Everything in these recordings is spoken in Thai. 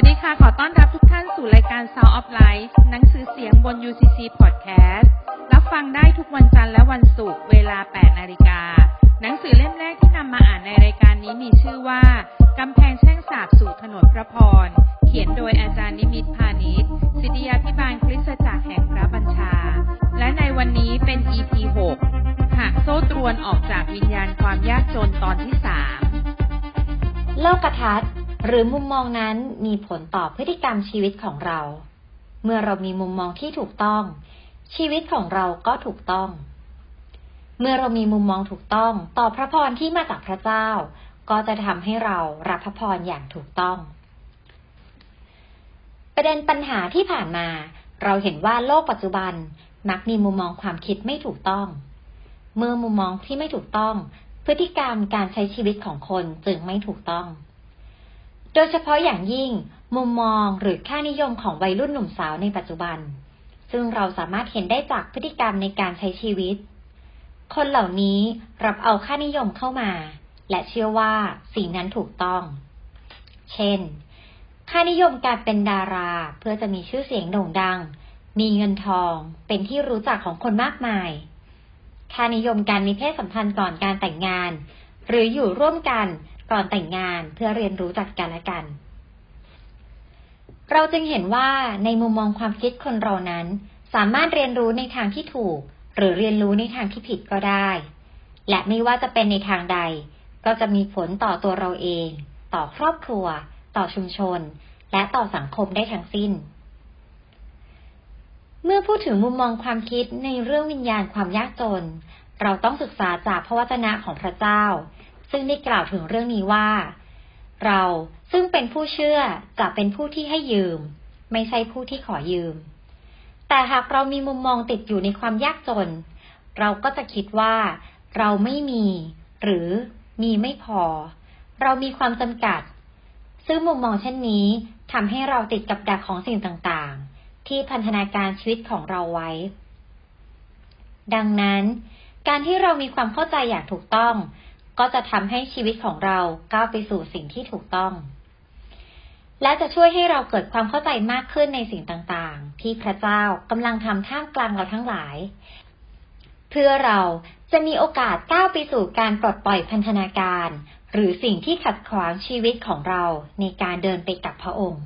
วัสดีค่ะ ขอต้อนรับทุกท่านสู่รายการ Sound of Life หนังสือเสียงบน UCC Podcast รับฟังได้ทุกวันจันทร์และวันศุกร์เวลา 8 นาฬิกา หนังสือเล่มแรกที่นำมาอ่านในรายการนี้มีชื่อว่ากำแพงแช่งสาบสู่ถนนพระพร เขียนโดยอาจารย์นิมิตพาณิชย์สิทธิยาพิบาลคริสตจักรแห่งพระบัญชา และในวันนี้เป็น EP 6หากโซ่ตรวนออกจากวิญญาณความยากจนตอนที่ 3 โลกทัศน์ หรือมุมมองนั้นมีผลต่อพฤติกรรมชีวิตของเรา เมื่อเรามีมุมมองที่ถูกต้อง ชีวิตของเราก็ถูกต้อง เมื่อเรามีมุมมองถูกต้องต่อพระพรที่มาจากพระเจ้า ก็จะทำให้เรารับพระพรอย่างถูกต้อง ประเด็นปัญหาที่ผ่านมา เราเห็นว่าโลกปัจจุบันมักมีมุมมองความคิดไม่ถูกต้อง เมื่อมุมมองที่ไม่ถูกต้อง พฤติกรรมการใช้ชีวิตของคนจึงไม่ถูกต้อง ดยเฉพาะอย่างยิ่ง มุมมองหรือค่านิยมของวัยรุ่นหนุ่มสาวในปัจจุบัน ซึ่งเราสามารถเห็นได้จากพฤติกรรมในการใช้ชีวิต คนเหล่านี้รับเอาค่านิยมเข้ามา และเชื่อว่าสิ่งนั้นถูกต้อง เช่น ค่านิยมการเป็นดาราเพื่อจะมีชื่อเสียงโด่งดัง มีเงินทอง เป็นที่รู้จักของคนมากมาย ค่านิยมการมีเพศสัมพันธ์ก่อนการแต่งงาน หรืออยู่ร่วมกัน ก่อนแต่งงานเพื่อเรียนรู้จักกันและกัน เราจึงเห็นว่าในมุมมองความคิดคนเรานั้น สามารถเรียนรู้ในทางที่ถูก หรือเรียนรู้ในทางที่ผิดก็ได้ และไม่ว่าจะเป็นในทางใด ก็จะมีผลต่อตัวเราเอง ต่อครอบครัว ต่อชุมชน และต่อสังคมได้ทั้งสิ้นเมื่อพูดถึงมุมมองความคิดในเรื่องวิญญาณความยากจน เราต้องศึกษาจากพระวจนะของพระเจ้า ซึ่งได้กล่าวถึงเรื่องนี้ว่า เราซึ่งเป็นผู้เชื่อจะเป็นผู้ที่ให้ยืม ไม่ใช่ผู้ที่ขอยืม แต่หากเรามีมุมมองติดอยู่ในความยากจน เราก็จะคิดว่า เราไม่มี หรือมีไม่พอ เรามีความจำกัด ซึ่งมุมมองเช่นนี้ทำให้เราติดกับดักของสิ่งต่างๆ ที่พันธนาการชีวิตของเราไว้ ดังนั้น การที่เรามีความเข้าใจอย่างถูกต้อง ก็จะทำให้ชีวิตของเราก้าวไปสู่สิ่งที่ถูกต้อง และจะช่วยให้เราเกิดความเข้าใจมากขึ้นในสิ่งต่างๆ ที่พระเจ้ากำลังทำท่ามกลางเราทั้งหลาย เพื่อเราจะมีโอกาสก้าวไปสู่การปลดปล่อยพันธนาการ หรือสิ่งที่ขัดขวางชีวิตของเราในการเดินไปกับพระองค์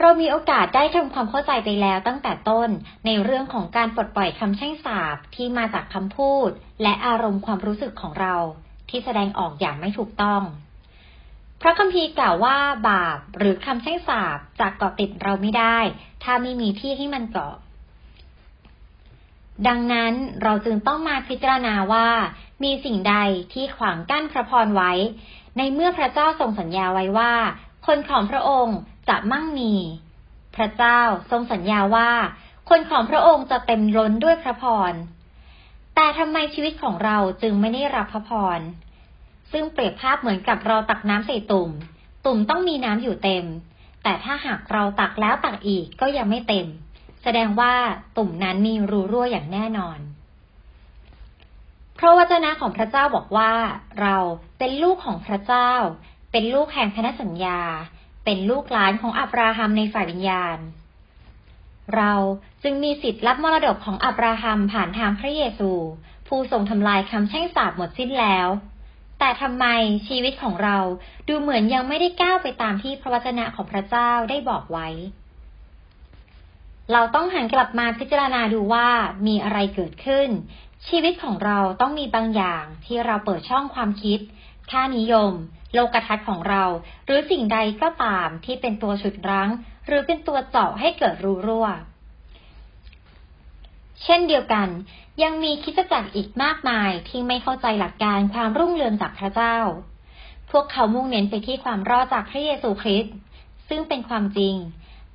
เรามีโอกาสได้ทำความเข้าใจไปแล้วตั้งแต่ต้นในเรื่องของการปลดปล่อยคำแช่งสาบที่มาจากคำพูด และอารมณ์ความรู้สึกของเรา ที่แสดงออกอย่างไม่ถูกต้อง พระคัมภีร์กล่าวว่าบาปหรือคำแช่งสาบจะเกาะติดเราไม่ได้ ถ้าไม่มีที่ให้มันเกาะ ดังนั้นเราจึงต้องมาพิจารณาว่า มีสิ่งใดที่ขวางกั้นพระพรไว้ ในเมื่อพระเจ้าทรงสัญญาไว้ว่า คนของพระองค์จะมั่งมี พระเจ้าทรงสัญญาว่า คนของพระองค์จะเต็มล้นด้วยพระพร แต่ทำไมชีวิตของเราจึงไม่ได้รับพระพร ซึ่งเปรียบภาพเหมือนกับเราตักน้ำใส่ตุ่ม ตุ่มต้องมีน้ำอยู่เต็ม แต่ถ้าหากเราตักแล้วตักอีกก็ยังไม่เต็ม แสดงว่าตุ่มนั้นมีรูรั่วอย่างแน่นอนเพราะวจนะของพระเจ้าบอกว่า เราเป็นลูกของพระเจ้า เป็นลูกแห่งพันธสัญญา เป็นลูกหลานของอับราฮัมในฝ่ายวิญญาณ เราจึงมีสิทธิ์รับมรดกของอับราฮัมผ่านทางพระเยซู ผู้ทรงทำลายคำแช่งสาบหมดสิ้นแล้ว แต่ทำไมชีวิตของเราดูเหมือนยังไม่ได้ก้าวไปตามที่พระวจนะของพระเจ้าได้บอกไว้ เราต้องหันกลับมาพิจารณาดูว่ามีอะไรเกิดขึ้น ชีวิตของเราต้องมีบางอย่างที่เราเปิดช่องความคิด ค่านิยม โลกทัศน์ของเรา หรือสิ่งใดก็ตามที่เป็นตัวฉุดรั้ง หรือเป็นตัวเจาะให้เกิดรูรั่ว เช่นเดียวกัน ยังมีคริสตจักรอีกมากมายที่ไม่เข้าใจหลักการความรุ่งเรืองจากพระเจ้า พวกเขามุ่งเน้นไปที่ความรอดจากพระเยซูคริสต์ซึ่งเป็นความจริง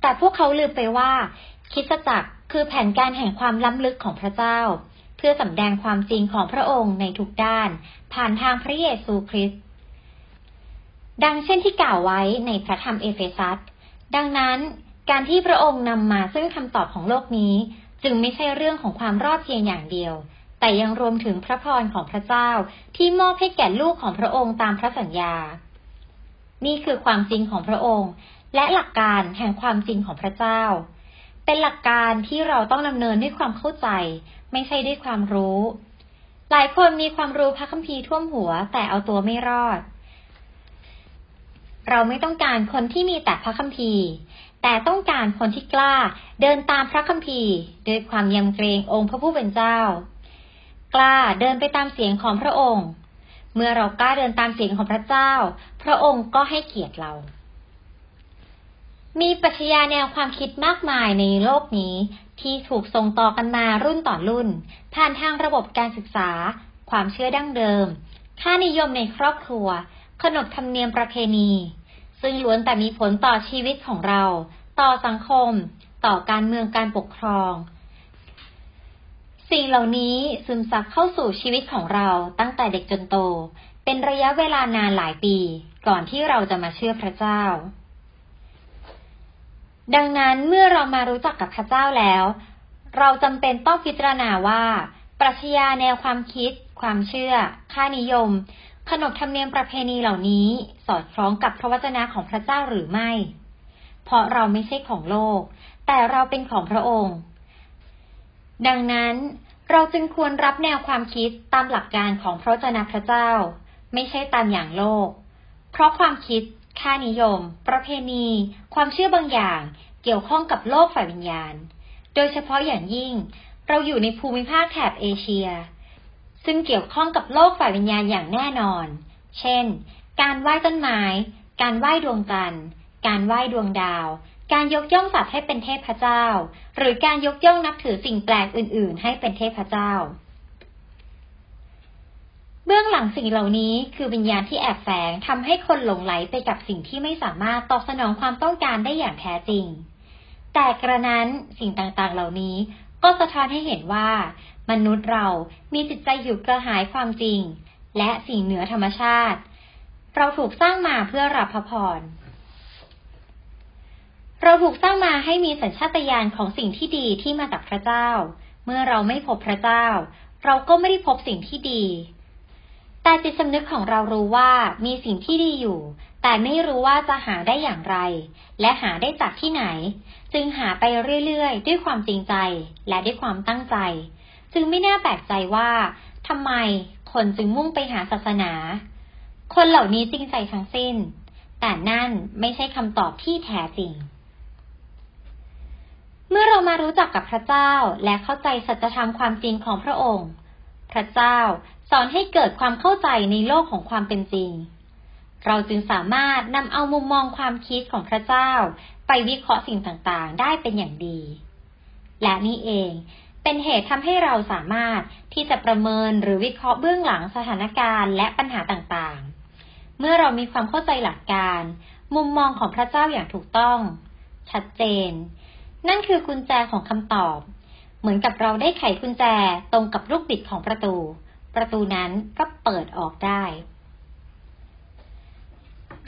แต่พวกเขาลืมไปว่า คริสตจักรคือแผนการแห่งความล้ำลึกของพระเจ้า เพื่อสำแดงความจริงของพระองค์ในทุกด้าน ผ่านทางพระเยซูคริสต์ดังเช่นที่กล่าวไว้ในพระธรรมเอเฟซัส ดังนั้นการที่พระองค์นำมาซึ่งคำตอบของโลกนี้ จึงไม่ใช่เรื่องของความรอดเพียงอย่างเดียว แต่ยังรวมถึงพระพรของพระเจ้าที่มอบให้แก่ลูกของพระองค์ตามพระสัญญา นี่คือความจริงของพระองค์ และหลักการแห่งความจริงของพระเจ้า เป็นหลักการที่เราต้องดำเนินด้วยความเข้าใจ ไม่ใช่ด้วยความรู้ หลายคนมีความรู้พระคัมภีร์ท่วมหัวแต่เอาตัวไม่รอด เราไม่ต้องการคนที่มีแต่พระคัมภีร์ แต่ต้องการคนที่กล้าเดินตามพระคัมภีร์ด้วยความยำเกรงองค์พระผู้เป็นเจ้า กล้าเดินไปตามเสียงของพระองค์ เมื่อเรากล้าเดินตามเสียงของพระเจ้า พระองค์ก็ให้เกียรติเรา มีปัจญาแนวความคิดมากมายในโลกนี้ที่ถูกส่งต่อกันมารุ่นต่อรุ่น ผ่านทางระบบการศึกษา ความเชื่อดั้งเดิม ค่านิยมในครอบครัว ขนบธรรมเนียมประเพณี ซึ่งล้วนแต่มีผลต่อชีวิตของเรา ต่อสังคม ต่อการเมืองการปกครอง สิ่งเหล่านี้ซึมซับเข้าสู่ชีวิตของเราตั้งแต่เด็กจนโต เป็นระยะเวลานานหลายปี ก่อนที่เราจะมาเชื่อพระเจ้า ดังนั้นเมื่อเรามารู้จักกับพระเจ้าแล้ว เราจำเป็นต้องพิจารณาว่า ปรัชญาแนวความคิด ความเชื่อ ค่านิยม ขนบธรรมเนียมประเพณีเหล่านี้สอดคล้องกับพระวจนะของพระเจ้าหรือไม่ เพราะเราไม่ใช่ของโลก แต่เราเป็นของพระองค์ ดังนั้นเราจึงควรรับแนวความคิดตามหลักการของพระเจ้าพระเจ้า ไม่ใช่ตามอย่างโลก เพราะความคิด ค่านิยม ประเพณี ความเชื่อบางอย่าง เกี่ยวข้องกับโลกฝ่ายวิญญาณ โดยเฉพาะอย่างยิ่ง เราอยู่ในภูมิภาคแถบเอเชีย ซึ่งเกี่ยวข้องกับโลกฝ่ายวิญญาณอย่างแน่นอน เช่น การไหว้ต้นไม้ การไหว้ดวงจันทร์ การไหว้ดวงดาว การยกย่องสัตว์ให้เป็นเทพเจ้า หรือการยกย่องนับถือสิ่งแปลกอื่น ๆ ให้เป็นเทพเจ้า เบื้องหลังสิ่งเหล่านี้คือวิญญาณที่แอบแฝงทำให้คนหลงไหลไปกับสิ่งที่ไม่สามารถตอบสนองความต้องการได้อย่างแท้จริง แต่กระนั้นสิ่งต่างๆ เหล่านี้ ก็สะท้อนให้เห็นว่า มนุษย์เรามีจิตใจอยู่กระหายความจริง และสิ่งเหนือธรรมชาติ เราถูกสร้างมาเพื่อรับพระพรเราถูกสร้างมาให้มีสัญชาตญาณของสิ่งที่ดีที่มาจากพระเจ้า เมื่อเราไม่พบพระเจ้า เราก็ไม่ได้พบสิ่งที่ดี แต่จิตสำนึกของเรารู้ว่ามีสิ่งที่ดีอยู่ แต่ไม่รู้ว่าจะหาได้อย่างไร และหาได้จากที่ไหน จึงหาไปเรื่อยๆ ด้วยความจริงใจและด้วยความตั้งใจ จึงไม่น่าแปลกใจว่าทำไมคนจึงมุ่งไปหาศาสนา คนเหล่านี้จริงใจทั้งสิ้น แต่นั่นไม่ใช่คำตอบที่แท้จริง เมื่อเรามารู้จักกับพระเจ้าและเข้าใจสัจธรรมความจริงของพระองค์ พระเจ้า สอนให้เกิดความเข้าใจในโลกของความเป็นจริง เราจึงสามารถนำเอามุมมองความคิดของพระเจ้า ไปวิเคราะห์สิ่งต่างๆ ได้เป็นอย่างดี และนี่เองเป็นเหตุทำให้เราสามารถที่จะประเมินหรือวิเคราะห์เบื้องหลังสถานการณ์และปัญหาต่างๆ เมื่อเรามีความเข้าใจหลักการ มุมมองของพระเจ้าอย่างถูกต้อง ชัดเจน นั่นคือกุญแจของคำตอบ เหมือนกับเราได้ไขกุญแจตรงกับลูกบิดของประตู ประตูนั้นก็เปิดออกได้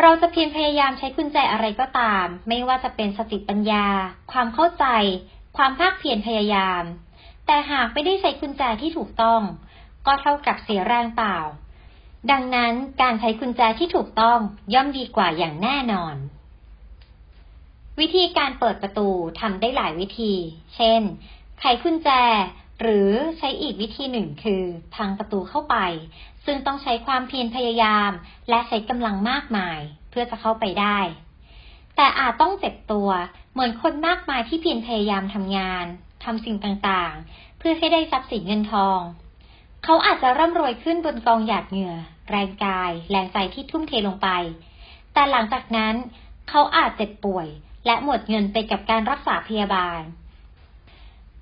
เราจะเพียรพยายามใช้กุญแจอะไรก็ตาม ไม่ว่าจะเป็นสติปัญญา ความเข้าใจ ความภาคเพียรพยายาม แต่หากไม่ได้ใช้กุญแจที่ถูกต้อง ก็เท่ากับเสียแรงเปล่า ดังนั้นการใช้กุญแจที่ถูกต้องย่อมดีกว่าอย่างแน่นอนวิธีการเปิดประตูทำได้หลายวิธี เช่น ไขกุญแจ หรือใช้อีกวิธีหนึ่งคือพังประตูเข้าไป ซึ่งต้องใช้ความเพียรพยายาม และใช้กำลังมากมายเพื่อจะเข้าไปได้ แต่อาจต้องเจ็บตัว เหมือนคนมากมายที่เพียรพยายามทำงานทำสิ่งต่างๆ เพื่อให้ได้ทรัพย์สินเงินทอง เขาอาจจะร่ำรวยขึ้นบนกองหยาดเหงื่อ แรงกาย แรงใจที่ทุ่มเทลงไป แต่หลังจากนั้น เขาอาจเจ็บป่วย และหมดเงินไปกับการรักษาพยาบาล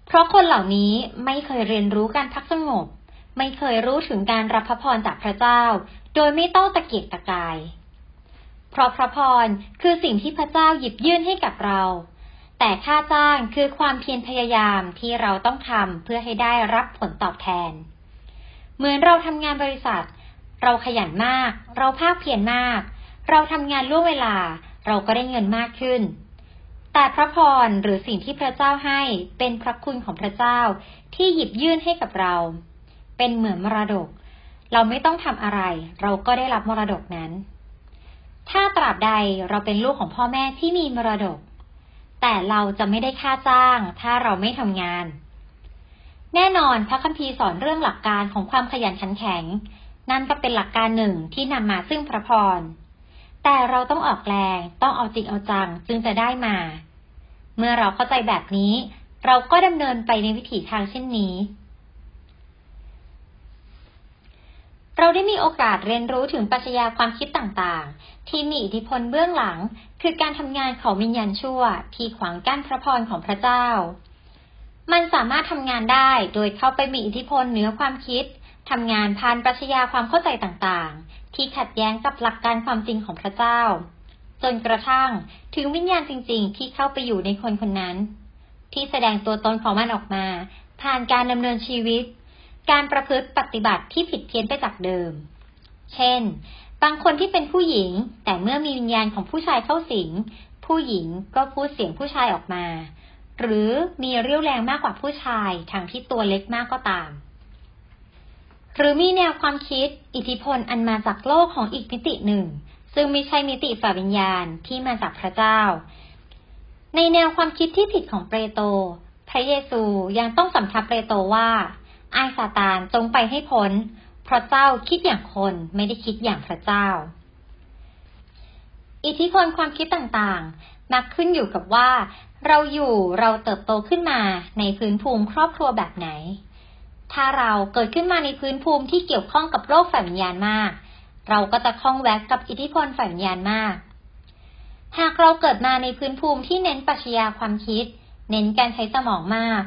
เพราะคนเหล่านี้ไม่เคยเรียนรู้การพักสงบ ไม่เคยรู้ถึงการรับพระพรจากพระเจ้า โดยไม่ต้องตะเกียกตะกาย เพราะพระพรคือสิ่งที่พระเจ้าหยิบยื่นให้กับเรา แต่ค่าจ้างคือความเพียรพยายามที่เราต้องทำเพื่อให้ได้รับผลตอบแทน เหมือนเราทำงานบริษัท เราขยันมาก เราภาคเพียรมาก เราทำงานล่วงเวลา เราก็ได้เงินมากขึ้น แต่พระพรหรือสิ่งที่พระเจ้าให้เป็นพระคุณของพระเจ้าที่หยิบยื่นให้กับเรา เป็นเหมือนมรดก เราไม่ต้องทำอะไร เราก็ได้รับมรดกนั้น ถ้าตราบใดเราเป็นลูกของพ่อแม่ที่มีมรดก แต่เราจะไม่ได้ค่าจ้าง ถ้าเราไม่ทำงาน แน่นอนพระคัมภีร์สอนเรื่องหลักการของความขยันขันแข็ง นั่นก็เป็นหลักการหนึ่งที่นำมาซึ่งพระพร แต่เราต้องออกแรง ต้องเอาจริงเอาจังจึงจะได้มา เมื่อเราเข้าใจแบบนี้ เราก็ดำเนินไปในวิถีทางเช่นนี้ เราได้มีโอกาสเรียนรู้ถึงปัจจัยความคิดต่างๆ ที่มีอิทธิพลเบื้องหลัง คือการทำงานของวิญญาณชั่ว ที่ขวางกั้นพระพรของพระเจ้า มันสามารถทำงานได้โดยเข้าไปมีอิทธิพลเหนือความคิดทำงานผ่านปัจจัยความเข้าใจต่างๆ ที่ขัดแย้งกับหลักการความจริงของพระเจ้า จนกระทั่งถึงวิญญาณจริง ๆ ที่เข้าไปอยู่ในคนคนนั้น ที่แสดงตัวตนของมันออกมา ผ่านการดำเนินชีวิต การประพฤติปฏิบัติที่ผิดเพี้ยนไปจากเดิม เช่น บางคนที่เป็นผู้หญิง แต่เมื่อมีวิญญาณของผู้ชายเข้าสิง ผู้หญิงก็พูดเสียงผู้ชายออกมา หรือมีเรี่ยวแรงมากกว่าผู้ชายทางที่ตัวเล็กมากก็ตาม หรือมีแนวความคิด อิทธิพลอันมาจากโลกของอีกมิติหนึ่ง ซึ่งไม่ใช่มิติฝ่าวิญญาณที่มาจากพระเจ้า ในแนวความคิดที่ผิดของเปโตรพระเยซูยังต้องสำทับเปโตรว่าไอ้ซาตานจงไปให้พ้นเพราะเจ้าคิดอย่างคนไม่ได้คิดอย่างพระเจ้า อิทธิพลความคิดต่างๆ มักขึ้นอยู่กับว่า เราอยู่เราเติบโตขึ้นมาในพื้นภูมิครอบครัวแบบไหน ถ้าเราเกิดขึ้นมาในพื้นภูมิที่เกี่ยวข้องกับโรคฝ่ายวิญญาณมาก เราก็จะคล้องแวกกับอิทธิพลฝ่ายวิญญาณมาก หากเราเกิดมาในพื้นภูมิที่เน้นปัชญาความคิด เน้นการใช้สมองมาก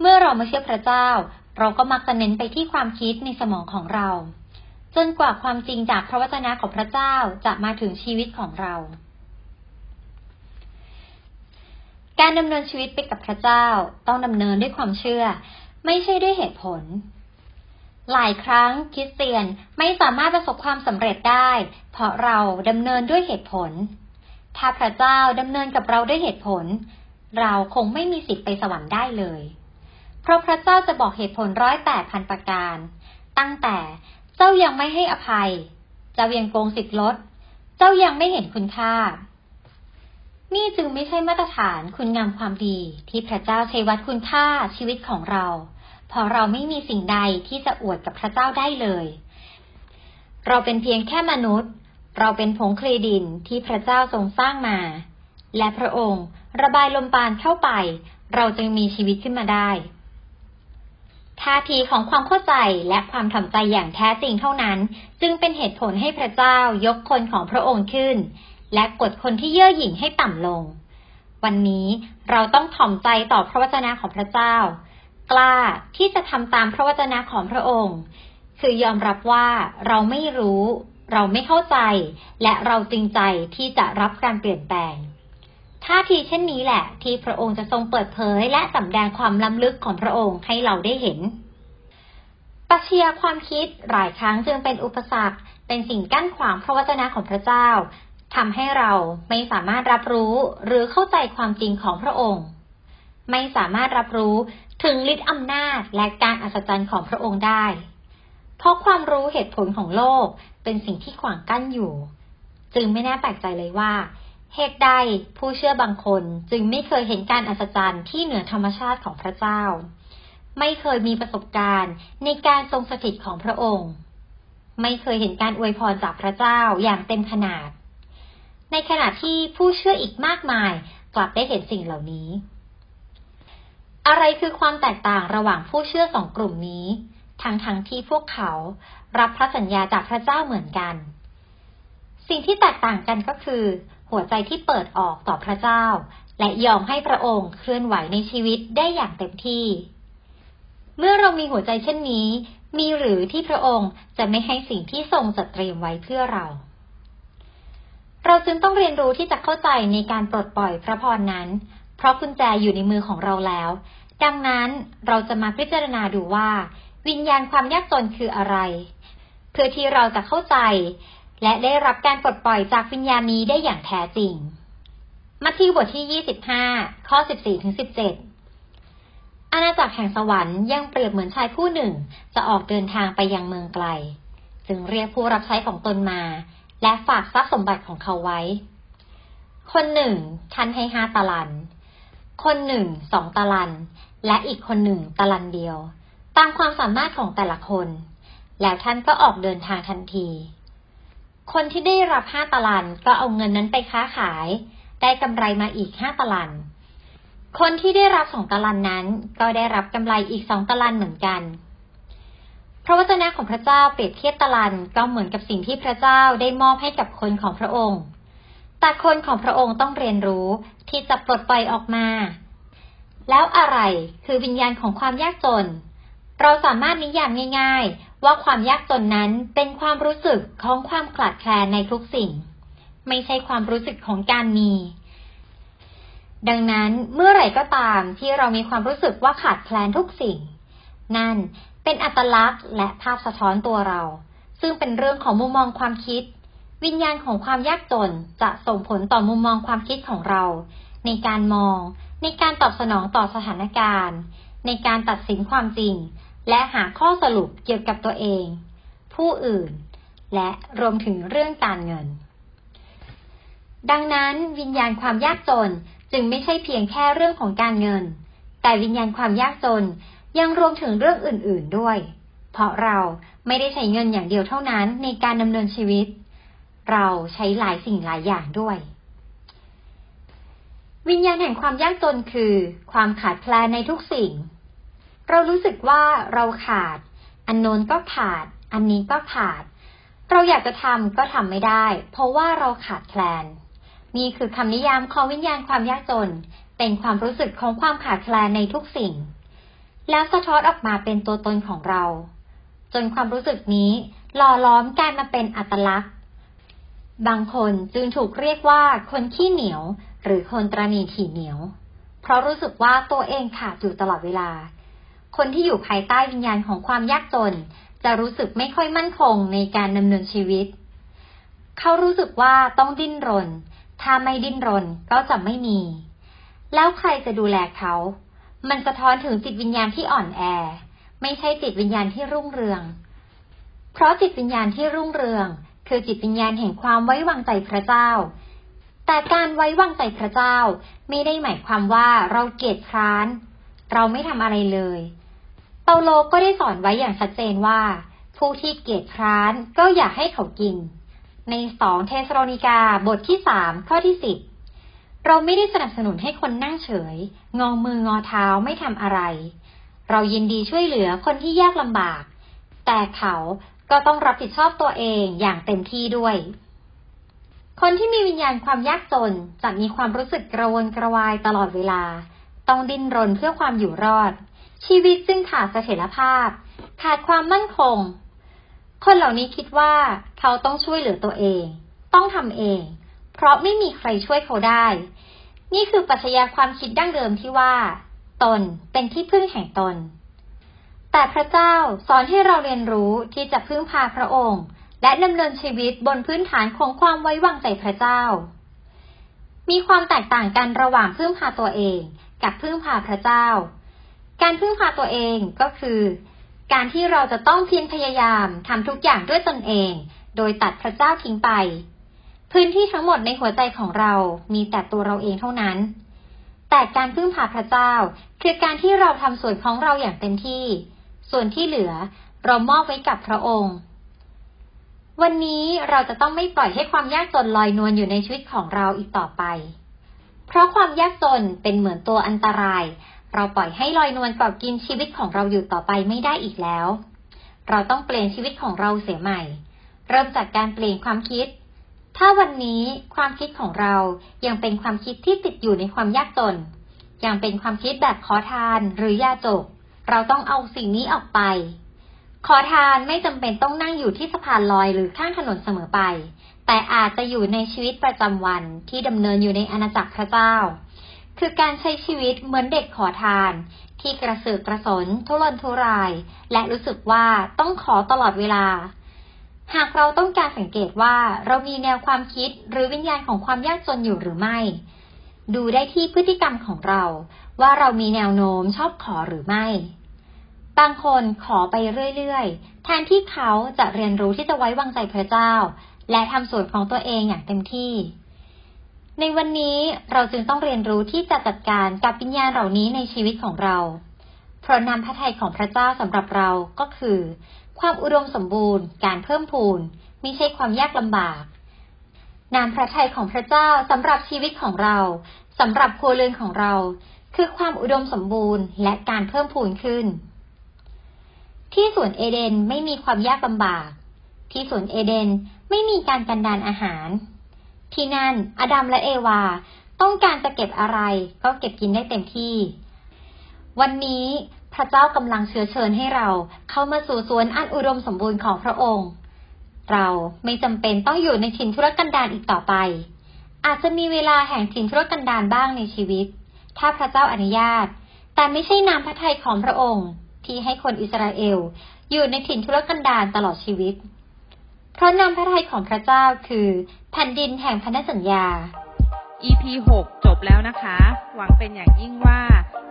เมื่อเราม่เชื่อพระเจ้า เราก็มักจะเน้นไปที่ความคิดในสมองของเรา จนกว่าความจริงจากพระวจนะของพระเจ้าจะมาถึงชีวิตของเรา การดำเนินชีวิตไปกับพระเจ้าต้องดำเนินด้วยความเชื่อ ไม่ใช่ด้วยเหตุผล หลายครั้งคริสเตียนไม่สามารถประสบความสำเร็จได้ เพราะเราดำเนินด้วยเหตุผล ถ้าพระเจ้าดำเนินกับเราด้วยเหตุผล เราคงไม่มีสิทธิ์ไปสวรรค์ได้เลย เพราะพระเจ้าจะบอกเหตุผลร้อยแปดพันประการ ตั้งแต่เจ้ายังไม่ให้อภัย เจ้ายังโกงสิทธิลด เจ้ายังไม่เห็นคุณค่านี่จึงไม่ใช่มาตรฐานคุณงามความดีที่พระเจ้าใช้วัดคุณค่าชีวิตของเรา เพราะเราไม่มีสิ่งใดที่จะอวดกับพระเจ้าได้เลย เราเป็นเพียงแค่มนุษย์ เราเป็นผงคลีดินที่พระเจ้าทรงสร้างมา และพระองค์ระบายลมปานเข้าไป เราจึงมีชีวิตขึ้นมาได้ท่าทีของความเข้าใจและความถ่อมใจอย่างแท้จริงเท่านั้น จึงเป็นเหตุผลให้พระเจ้ายกคนของพระองค์ขึ้น และกดคนที่เย่อหยิ่งให้ต่ำลง วันนี้เราต้องถ่อมใจต่อพระวจนะของพระเจ้า กล้าที่จะทำตามพระวจนะของพระองค์ คือยอมรับว่าเราไม่รู้ เราไม่เข้าใจ และเราจริงใจที่จะรับการเปลี่ยนแปลงท่าทีเช่นนี้แหละที่พระองค์จะทรงเปิดเผย และสำแดงความล้ำลึกของพระองค์ให้เราได้เห็นปัจจัยความคิดหลายครั้งจึงเป็นอุปสรรค เป็นสิ่งกั้นขวางพระวจนะของพระเจ้าทำให้เราไม่สามารถรับรู้หรือเข้าใจความจริงของพระองค์ ไม่สามารถรับรู้ ถึงฤทธิ์อำนาจและการอัศจรรย์ของพระองค์ได้ เพราะความรู้เหตุผลของโลกเป็นสิ่งที่ขวางกั้นอยู่ จึงไม่น่าแปลกใจเลยว่า เหตุใดผู้เชื่อบางคนจึงไม่เคยเห็นการอัศจรรย์ที่เหนือธรรมชาติของพระเจ้า ไม่เคยมีประสบการณ์ในการทรงสถิตของพระองค์ ไม่เคยเห็นการอวยพรจากพระเจ้าอย่างเต็มขนาด ในขณะที่ผู้เชื่ออีกมากมายกลับได้เห็นสิ่งเหล่านี้ อะไรคือความแตกต่างระหว่างผู้เชื่อสองกลุ่มนี้ ทั้งทั้งที่พวกเขารับพระสัญญาจากพระเจ้าเหมือนกัน สิ่งที่แตกต่างกันก็คือ หัวใจที่เปิดออกต่อพระเจ้า และยอมให้พระองค์เคลื่อนไหวในชีวิตได้อย่างเต็มที่ เมื่อเรามีหัวใจเช่นนี้ มีหรือที่พระองค์จะไม่ให้สิ่งที่ทรงจัดเตรียมไว้เพื่อเรา เราจึงต้องเรียนรู้ที่จะเข้าใจในการปลดปล่อยพระพรนั้น เพราะกุญแจอยู่ในมือของเราแล้ว ดังนั้นเราจะมาพิจารณาดูว่า วิญญาณความยากจนคืออะไร เพื่อที่เราจะเข้าใจ และได้รับการปลดปล่อยจากวิญญาณนี้ได้อย่างแท้จริง มัทธิวบทที่ 25 ข้อ 14ถึง17 อาณาจักรแห่งสวรรค์ยังเปรียบเหมือนชายผู้หนึ่งจะออกเดินทางไปยังเมืองไกล จึงเรียกผู้รับใช้ของตนมา และฝากทรัพย์สมบัติของเขาไว้ คนหนึ่งท่านให้ห้าตาลัน คนหนึ่งสองตาลัน และอีกคนหนึ่งตาลันเดียว ตามความสามารถของแต่ละคน แล้วท่านก็ออกเดินทางทันที คนที่ได้รับห้าตาลันก็เอาเงินนั้นไปค้าขาย ได้กำไรมาอีกห้าตาลัน คนที่ได้รับสองตาลันนั้น ก็ได้รับกำไรอีกสองตาลันเหมือนกันพระวจนะของพระเจ้าเปรียบเทียบตะลันก็เหมือนกับสิ่งที่พระเจ้าได้มอบให้กับคนของพระองค์ แต่คนของพระองค์ต้องเรียนรู้ที่จะปลดปล่อยออกมา แล้วอะไรคือวิญญาณของความยากจน เราสามารถนิยามง่าย ๆ ว่าความยากจนนั้นเป็นความรู้สึกของความขาดแคลนในทุกสิ่ง ไม่ใช่ความรู้สึกของการมี ดังนั้นเมื่อไหร่ก็ตามที่เรามีความรู้สึกว่าขาดแคลนทุกสิ่ง นั่นเป็นอัตลักษณ์และภาพสะท้อนตัวเรา ซึ่งเป็นเรื่องของมุมมองความคิด วิญญาณของความยากจนจะส่งผลต่อมุมมองความคิดของเรา ในการมอง ในการตอบสนองต่อสถานการณ์ ในการตัดสินความจริง และหาข้อสรุปเกี่ยวกับตัวเอง ผู้อื่น และรวมถึงเรื่องการเงิน ดังนั้น วิญญาณความยากจนจึงไม่ใช่เพียงแค่เรื่องของการเงิน แต่วิญญาณความยากจนยังรวมถึงเรื่องอื่น ๆด้วย เพราะเราไม่ได้ใช้เงินอย่างเดียวเท่านั้นในการดำเนินชีวิต เราใช้หลายสิ่งหลายอย่างด้วย วิญญาณแห่งความยากจนคือ ความขาดแคลนในทุกสิ่ง เรารู้สึกว่าเราขาด อันโน้นก็ขาด อันนี้ก็ขาด เราอยากจะทำก็ทำไม่ได้ เพราะว่าเราขาดแคลน นี่คือคำนิยามของวิญญาณความยากจน เป็นความรู้สึกของความขาดแคลนในทุกสิ่ง แล้วสะท้อนออกมาเป็นตัวตนของเรา จนความรู้สึกนี้หล่อล้อมกลายมาเป็นอัตลักษณ์ บางคนจึงถูกเรียกว่าคนขี้เหนียว หรือคนตรณีถี่เหนียว เพราะรู้สึกว่าตัวเองขาดอยู่ตลอดเวลา คนที่อยู่ภายใต้วิญญาณของความยากจน จะรู้สึกไม่ค่อยมั่นคงในการดำเนินชีวิต เขารู้สึกว่าต้องดิ้นรน ถ้าไม่ดิ้นรนก็จะไม่มี แล้วใครจะดูแลเขา มันสะท้อนถึงจิตวิญญาณที่อ่อนแอ ไม่ใช่จิตวิญญาณที่รุ่งเรือง เพราะจิตวิญญาณที่รุ่งเรือง คือจิตวิญญาณแห่งความไว้วางใจพระเจ้า แต่การไว้วางใจพระเจ้าไม่ได้หมายความว่าเราเกียจคร้าน เราไม่ทำอะไรเลย เปาโลก็ได้สอนไว้อย่างชัดเจนว่า ผู้ที่เกียจคร้านก็อยากให้เขากิน ในสองเทสโรนิกาบทที่สามข้อที่สิบเราไม่ได้สนับสนุนให้คนนั่งเฉย งองมืองอเท้าไม่ทำอะไร เรายินดีช่วยเหลือคนที่ยากลำบาก แต่เขา ก็ต้องรับผิดชอบตัวเองอย่างเต็มที่ด้วย คนที่มีวิญญาณความยากจนจะมีความรู้สึกกระวนกระวายตลอดเวลา ต้องดิ้นรนเพื่อความอยู่รอด ชีวิตซึ่งขาดเสถียรภาพ ขาดความมั่นคง คนเหล่านี้คิดว่าเขาต้องช่วยเหลือตัวเอง ต้องทำเอง เพราะไม่มีใครช่วยเขาได้ นี่คือปัจจัยความคิดดั้งเดิมที่ว่า ตนเป็นที่พึ่งแห่งตน แต่พระเจ้าสอนให้เราเรียนรู้ที่จะพึ่งพาพระองค์ และดำเนินชีวิตบนพื้นฐานของความไว้วางใจพระเจ้า มีความแตกต่างกันระหว่างพึ่งพาตัวเองกับพึ่งพาพระเจ้า การพึ่งพาตัวเองก็คือ การที่เราจะต้องเพียรพยายามทำทุกอย่างด้วยตนเอง โดยตัดพระเจ้าทิ้งไป พื้นที่ทั้งหมดในหัวใจของเรามีแต่ตัวเราเองเท่านั้น แต่การพึ่งพาพระเจ้า คือการที่เราทำส่วนของเราอย่างเต็มที่ ส่วนที่เหลือเรามอบไว้กับพระองค์ วันนี้เราจะต้องไม่ปล่อยให้ความยากจนลอยนวลอยู่ในชีวิตของเราอีกต่อไป เพราะความยากจนเป็นเหมือนตัวอันตราย เราปล่อยให้ลอยนวลกอบกินชีวิตของเราอยู่ต่อไปไม่ได้อีกแล้ว เราต้องเปลี่ยนชีวิตของเราเสียใหม่ เริ่มจากการเปลี่ยนความคิด ถ้าวันนี้ความคิดของเรายังเป็นความคิดที่ติดอยู่ในความยากจน ยังเป็นความคิดแบบขอทานหรือยาจก เราต้องเอาสิ่งนี้ออกไป ขอทานไม่จำเป็นต้องนั่งอยู่ที่สะพานลอยหรือข้างถนนเสมอไป แต่อาจจะอยู่ในชีวิตประจำวันที่ดำเนินอยู่ในอาณาจักรพระเจ้า คือการใช้ชีวิตเหมือนเด็กขอทาน ที่กระสือกระสน ทุรนทุราย และรู้สึกว่าต้องขอตลอดเวลาหากเราต้องการสังเกตว่าเรามีแนวความคิดหรือวิญญาณของความยากจนอยู่หรือไม่ ดูได้ที่พฤติกรรมของเรา ว่าเรามีแนวโน้มชอบขอหรือไม่ บางคนขอไปเรื่อยๆ แทนที่เขาจะเรียนรู้ที่จะไว้วางใจพระเจ้า และทำส่วนของตัวเองอย่างเต็มที่ ในวันนี้เราจึงต้องเรียนรู้ที่จะจัดการกับวิญญาณเหล่านี้ในชีวิตของเรา เพราะนำพระทัยของพระเจ้าสำหรับเราก็คือ ความอุดมสมบูรณ์ การเพิ่มพูนไม่ใช่ความยากลำบากนามพระทัยของพระเจ้าสำหรับชีวิตของเราสำหรับครัวเรือนของเรา คือความอุดมสมบูรณ์และการเพิ่มพูนขึ้น ที่สวนเอเดนไม่มีความยากลำบาก ที่สวนเอเดนไม่มีการกันดานอาหาร ที่นั่นอดัมและเอวาต้องการจะเก็บอะไรก็เก็บกินได้เต็มที่ วันนี้พระเจ้ากำลังเชื้อเชิญให้เราเข้ามาสู่สวนอันอุดมสมบูรณ์ของพระองค์ เราไม่จำเป็นต้องอยู่ในถิ่นทุรกันดารอีกต่อไป อาจจะมีเวลาแห่งถิ่นทุรกันดารบ้างในชีวิต ถ้าพระเจ้าอนุญาต แต่ไม่ใช่นามพระทัยของพระองค์ที่ให้คนอิสราเอล อยู่ในถิ่นทุรกันดารตลอดชีวิต เพราะนามพระทัยของพระเจ้าคือแผ่นดินแห่งพันธสัญญา EP 6 จบแล้วนะคะ หวังเป็นอย่างยิ่งว่า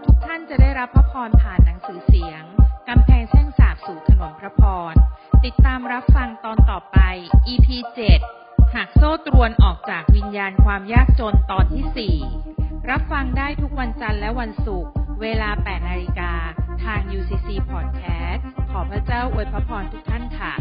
ทุกท่านจะได้รับพระพรผ่านหนังสือเสียงกำแพงแช่งสาบสู่ถนนพระพร ติดตามรับฟังตอนต่อไป EP 7 หากโซ่ตรวนออกจากวิญญาณความยากจนตอนที่ 4 รับฟังได้ทุกวันจันทร์และวันศุกร์เวลา 8 นาฬิกา ทาง UCC Podcast ขอพระเจ้าอวยพระพรทุกท่านค่ะ